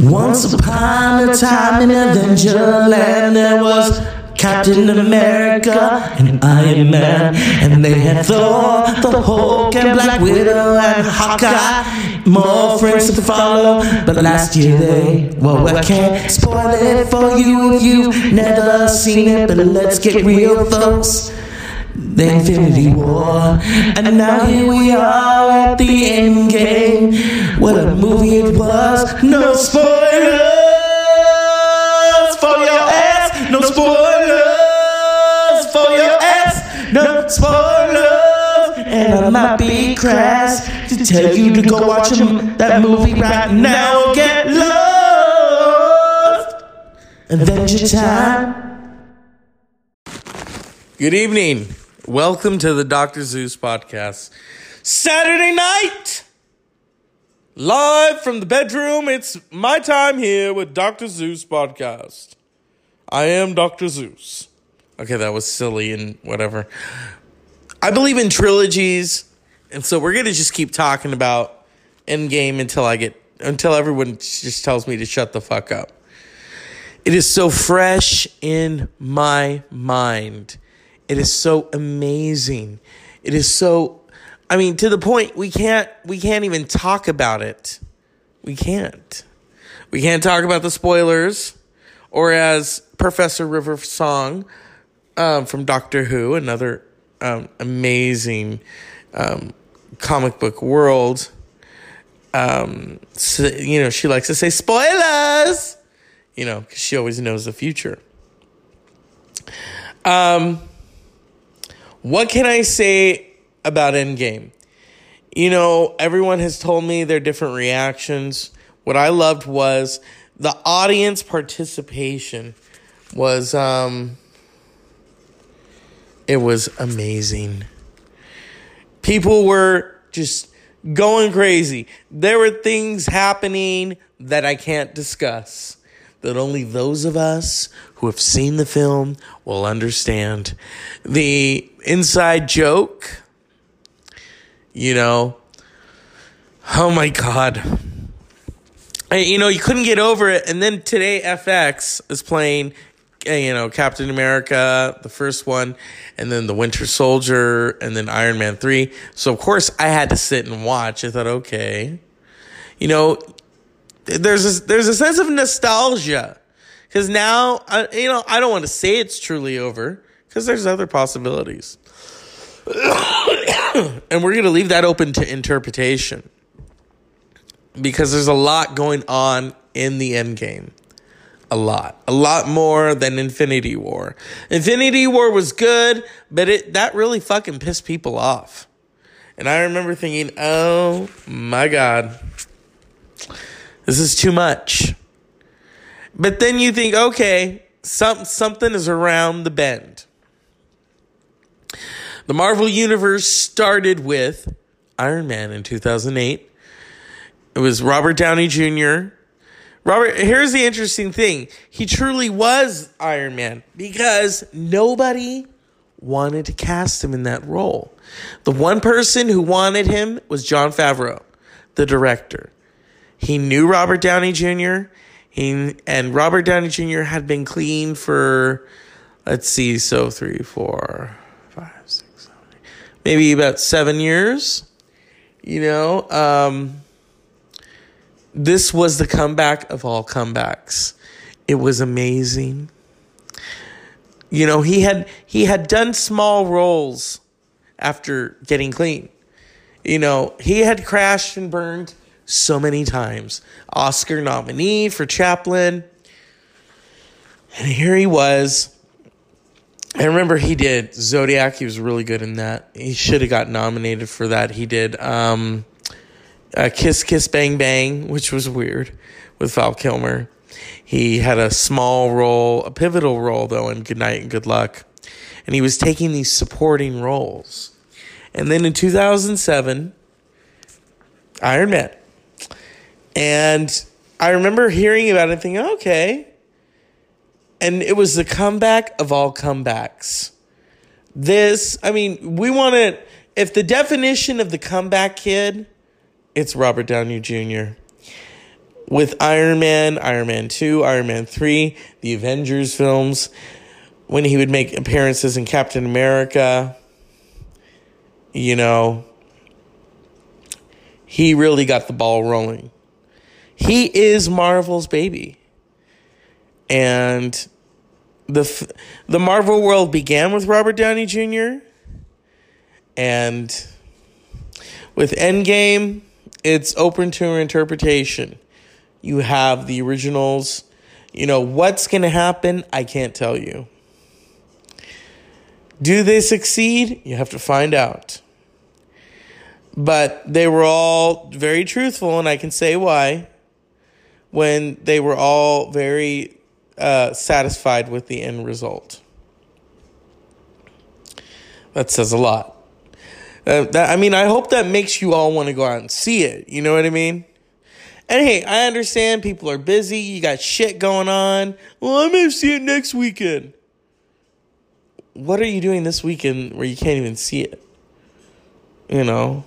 Once upon a time in Adventureland, there was Captain America and Iron Man, and they had Thor, the Hulk, and Black Widow and Hawkeye. More friends to follow, but last year they, well, I can't spoil it for you if you've never seen it, but let's get real, folks. The Infinity War, and now here we are at the end game. What a movie it was! No spoilers for your ass. No spoilers for your ass. No spoilers. And I might be crass to tell you to go watch that movie right now. Get lost. Adventure time. Good evening. Welcome to the Dr. Zeus podcast. Saturday night! Live from the bedroom, it's my time here with Dr. Zeus podcast. I am Dr. Zeus. Okay, that was silly and whatever. I believe in trilogies, and so we're gonna just keep talking about Endgame until I get until everyone just tells me to shut the fuck up. It is so fresh in my mind. It is so amazing. It is so I mean to the point we can't we can't even talk about it. We can't. We can't talk about the spoilers or as Professor River Song um, from Doctor Who, another um, amazing um, comic book world. Um, so, you know, she likes to say spoilers you know, because she always knows the future. Um, what can I say about Endgame? You know, everyone has told me their different reactions. What I loved was the audience participation was um it was amazing. People were just going crazy. There were things happening that I can't discuss that only those of us who have seen the film will understand. The inside joke, you know, oh my God. You know, you couldn't get over it. And then today, FX is playing, uh, you know, Captain America, the first one, and then the Winter Soldier, and then Iron Man 3. So, of course, I had to sit and watch. I thought, okay. You know, there's a, there's a sense of nostalgia because now I, you know I don't want to say it's truly over because there's other possibilities, and we're gonna leave that open to interpretation because there's a lot going on in the end game. A lot, a lot more than Infinity War. Infinity War was good, but it that really fucking pissed people off. And I remember thinking, "Oh my god, this is too much. But then you think, okay, some, something is around the bend. The Marvel Universe started with Iron Man in 2008. It was Robert Downey Jr. Robert, here's the interesting thing. He truly was Iron Man because nobody wanted to cast him in that role. The one person who wanted him was Jon Favreau, the director. He knew Robert Downey Jr. He and Robert Downey Jr. had been clean for let's see, so three, four, five, six, seven, eight, maybe about seven years. You know, um, this was the comeback of all comebacks. It was amazing. You know, he had he had done small roles after getting clean. You know, he had crashed and burned so many times. Oscar nominee for Chaplin. And here he was. I remember he did Zodiac. He was really good in that. He should have got nominated for that. He did um, uh, Kiss Kiss Bang Bang, which was weird with Val Kilmer. He had a small role, a pivotal role though, in Good Night and Good Luck. And he was taking these supporting roles. And then in 2007, Iron Man. And I remember hearing about it and thinking, okay. And it was the comeback of all comebacks. This, I mean, we want to, if the definition of the comeback kid, it's Robert Downey Jr. with Iron Man, Iron Man 2, Iron Man 3, the Avengers films, when he would make appearances in Captain America, you know, he really got the ball rolling. He is Marvel's baby. And the the Marvel world began with Robert Downey Jr. and with Endgame, it's open to interpretation. You have the originals. You know, what's going to happen? I can't tell you. Do they succeed? You have to find out. But they were all very truthful, and I can say why. When they were all very uh, satisfied with the end result. That says a lot. Uh, that, I mean, I hope that makes you all want to go out and see it. You know what I mean? And hey, I understand people are busy. You got shit going on. Well, I may see it next weekend. What are you doing this weekend where you can't even see it? You know,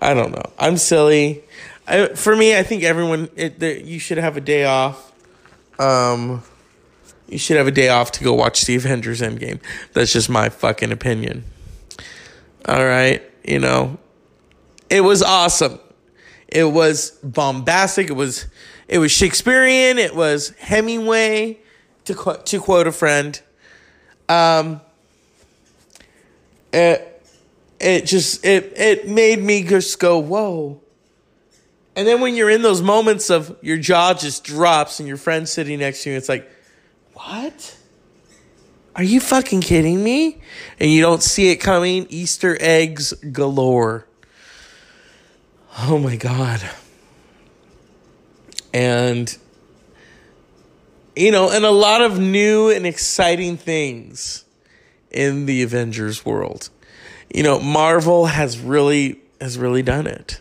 I don't know. I'm silly. I, for me, I think everyone it, the, you should have a day off. Um, you should have a day off to go watch the Avengers Endgame. That's just my fucking opinion. All right, you know, it was awesome. It was bombastic. It was it was Shakespearean. It was Hemingway, to quote to quote a friend. Um, it it just it it made me just go whoa. And then when you're in those moments of your jaw just drops and your friend's sitting next to you, it's like, what? Are you fucking kidding me? And you don't see it coming. Easter eggs galore. Oh my God. And, you know, and a lot of new and exciting things in the Avengers world. You know, Marvel has really has really done it.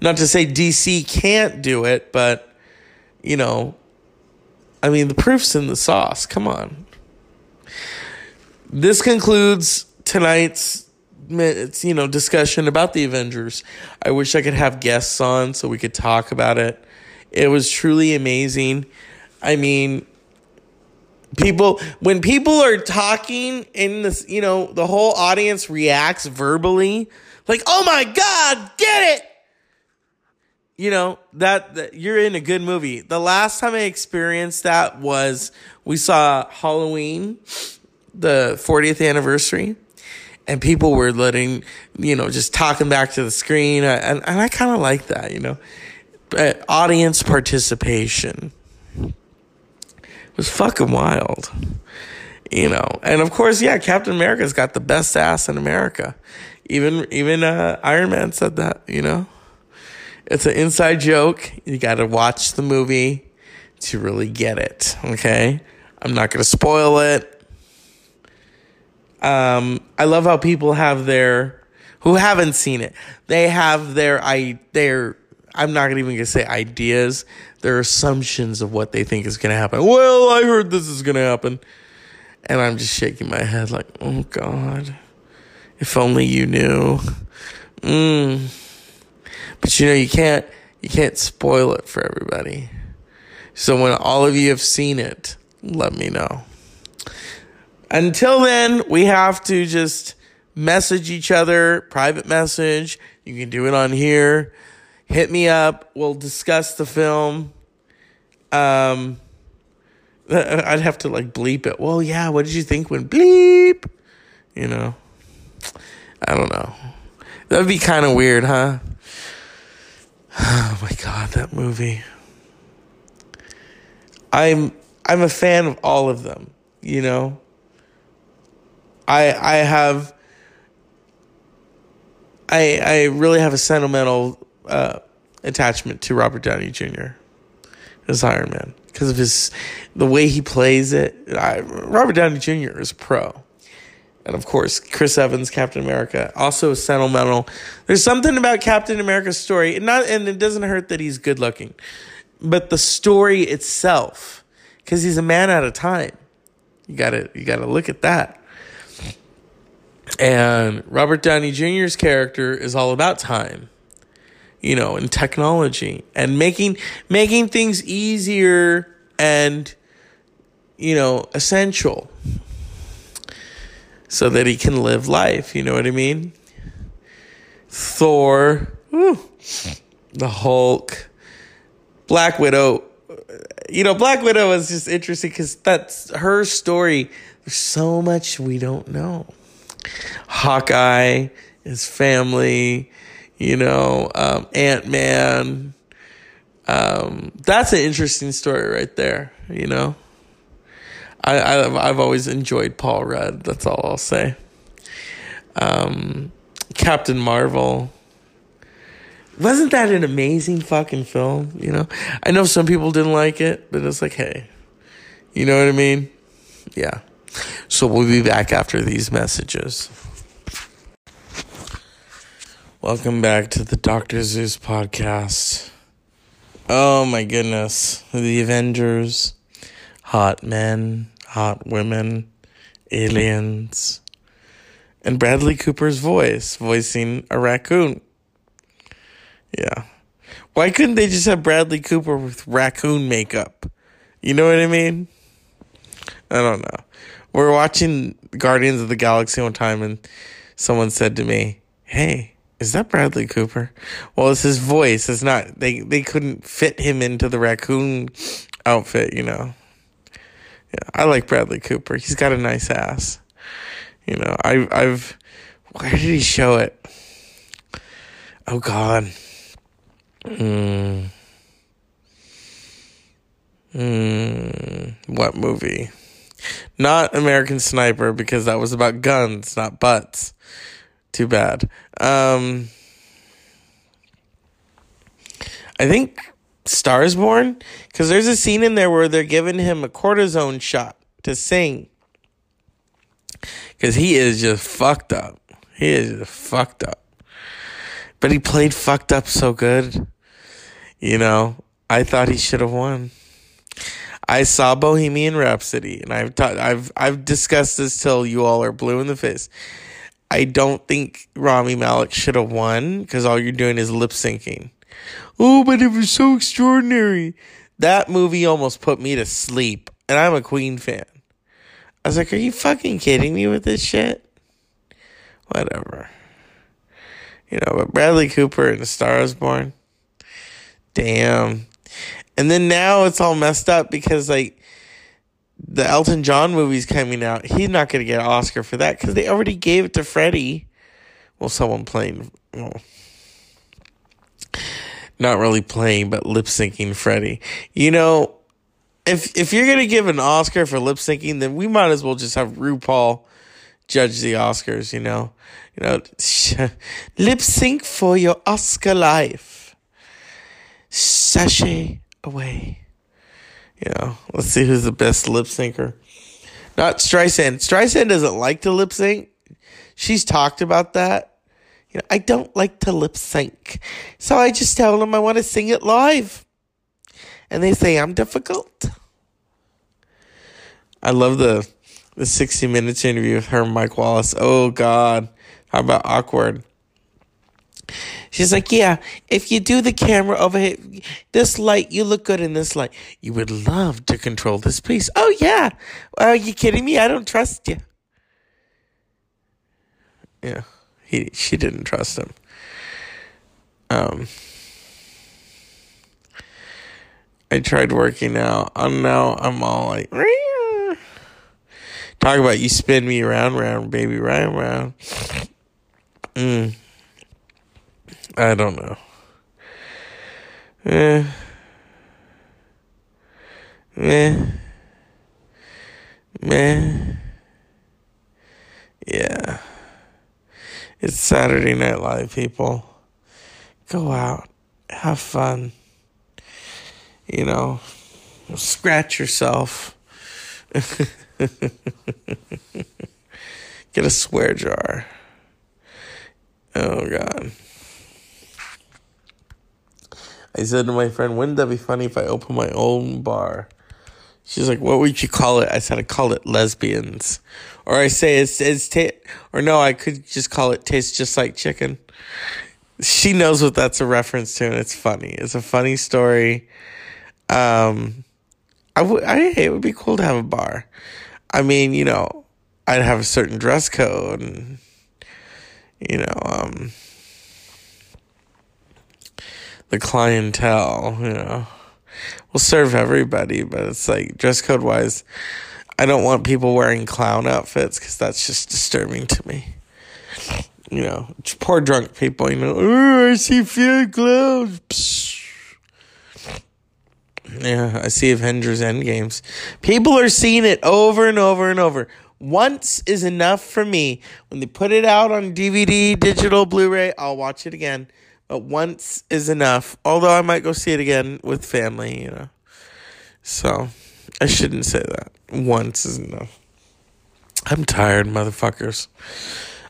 Not to say DC can't do it, but you know, I mean, the proof's in the sauce. Come on. This concludes tonight's you know discussion about the Avengers. I wish I could have guests on so we could talk about it. It was truly amazing. I mean, people when people are talking in this, you know, the whole audience reacts verbally like, "Oh my god, get it." You know, that, that you're in a good movie. The last time I experienced that was we saw Halloween the 40th anniversary and people were letting you know just talking back to the screen and, and i kind of like that you know. But audience participation was fucking wild you know. And of course yeah captain america's got the best ass in america. Even even uh, iron man said that you know it's an inside joke you gotta watch the movie to really get it okay i'm not gonna spoil it um, I love how people have their who haven't seen it. They have their i their I'm not even gonna say ideas. Their assumptions of what they think is gonna happen. Well, I heard this is gonna happen, and I'm just shaking my head like, oh God, if only you knew. Mm. But you know you can't you can't spoil it for everybody. So when all of you have seen it, let me know. Until then, we have to just message each other, private message. You can do it on here. Hit me up. We'll discuss the film. Um, I'd have to like bleep it. Well, yeah, what did you think when bleep? You know, I don't know. That'd be kind of weird, huh? Oh my god, that movie. I'm I'm a fan of all of them, you know. I I have I I really have a sentimental uh, attachment to Robert Downey Jr. as Iron Man because of his the way he plays it. I, Robert Downey Jr. is pro. And of course, Chris Evans, Captain America, also sentimental. There's something about Captain America's story, and not and it doesn't hurt that he's good looking, but the story itself, because he's a man at a time. You gotta you gotta look at that. And Robert Downey Jr.'s character is all about time. you know, and technology and making making things easier and you know, essential so that he can live life, you know what I mean? Thor, whew, the Hulk, Black Widow. You know, Black Widow is just interesting because that's her story. There's so much we don't know. Hawkeye, his family, you know, um, Ant Man. Um, that's an interesting story right there, you know. I, I, I've always enjoyed Paul Rudd. That's all I'll say. Um, Captain Marvel. Wasn't that an amazing fucking film? You know, I know some people didn't like it, but it's like, hey, you know what I mean? Yeah. So we'll be back after these messages. Welcome back to the Dr. Zeus podcast. Oh my goodness. The Avengers, hot men, hot women, aliens, and Bradley Cooper's voice, voicing a raccoon. Yeah. Why couldn't they just have Bradley Cooper with raccoon makeup? You know what I mean? I don't know. We're watching Guardians of the Galaxy one time and someone said to me, Hey, is that Bradley Cooper? Well, it's his voice. It's not they they couldn't fit him into the raccoon outfit, you know. Yeah, I like Bradley Cooper. He's got a nice ass. You know, I I've where did he show it? Oh god. Hmm. Hmm. What movie? Not American Sniper because that was about guns, not butts. Too bad. Um, I think Stars Born because there's a scene in there where they're giving him a cortisone shot to sing because he is just fucked up. He is fucked up. But he played fucked up so good. You know, I thought he should have won. I saw Bohemian Rhapsody, and I've ta- I've I've discussed this till you all are blue in the face. I don't think Rami Malek should have won because all you're doing is lip syncing. Oh, but it was so extraordinary. That movie almost put me to sleep, and I'm a Queen fan. I was like, are you fucking kidding me with this shit? Whatever. You know, but Bradley Cooper and The Star is Born. Damn. And then now it's all messed up because, like, the Elton John movie's coming out. He's not going to get an Oscar for that because they already gave it to Freddie. Well, someone playing. Well, not really playing, but lip syncing Freddie. You know, if if you're gonna give an Oscar for lip syncing, then we might as well just have RuPaul judge the Oscars. You know, you know, lip sync for your Oscar life. Sashay away. You know, let's see who's the best lip syncer. Not Streisand. Streisand doesn't like to lip sync. She's talked about that. You know, I don't like to lip sync. So I just tell them I want to sing it live. And they say I'm difficult. I love the the 60 minutes interview with her and Mike Wallace. Oh God. How about awkward? She's like, yeah, if you do the camera over here, this light, you look good in this light. You would love to control this piece. Oh, yeah. Are you kidding me? I don't trust you. Yeah, he she didn't trust him. Um, I tried working out. I'm now I'm all like, talk about you spin me around, round, baby, round, round. Mm. I don't know. Eh. Meh. Meh. Yeah. It's Saturday Night Live, people. Go out. Have fun. You know, scratch yourself. Get a swear jar. Oh, God. I said to my friend, wouldn't that be funny if I open my own bar? She's like, what would you call it? I said, I call it lesbians. Or I say, it's, it's, ta- or no, I could just call it tastes just like chicken. she knows what that's a reference to, and it's funny. It's a funny story. Um, I would, I, it would be cool to have a bar. I mean, you know, I'd have a certain dress code, and you know, um, the clientele, you know, will serve everybody, but it's like dress code wise, I don't want people wearing clown outfits because that's just disturbing to me you know, poor drunk people, you know, oh, I see clouds. Psh. Yeah, I see Avengers Endgames. People are seeing it over and over and over. Once is enough for me. When they put it out on DVD, digital, Blu ray, I'll watch it again. But once is enough. Although I might go see it again with family, you know. So I shouldn't say that. Once is enough. I'm tired, motherfuckers.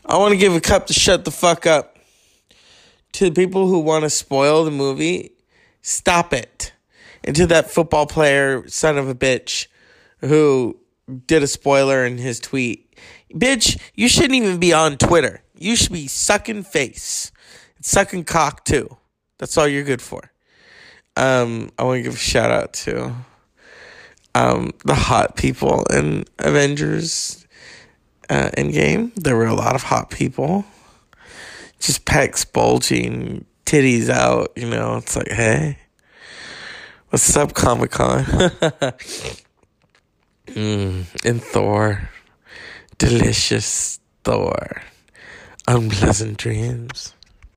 I want to give a cup to shut the fuck up. To the people who want to spoil the movie, stop it. And to that football player, son of a bitch, who did a spoiler in his tweet. Bitch, you shouldn't even be on Twitter. You should be sucking face. Sucking cock too. That's all you're good for. Um, I want to give a shout out to um, the hot people in Avengers uh, Endgame. There were a lot of hot people. Just pecs bulging, titties out, you know. It's like, hey, what's up, Comic Con? mm, and Thor. Delicious Thor. Unpleasant dreams.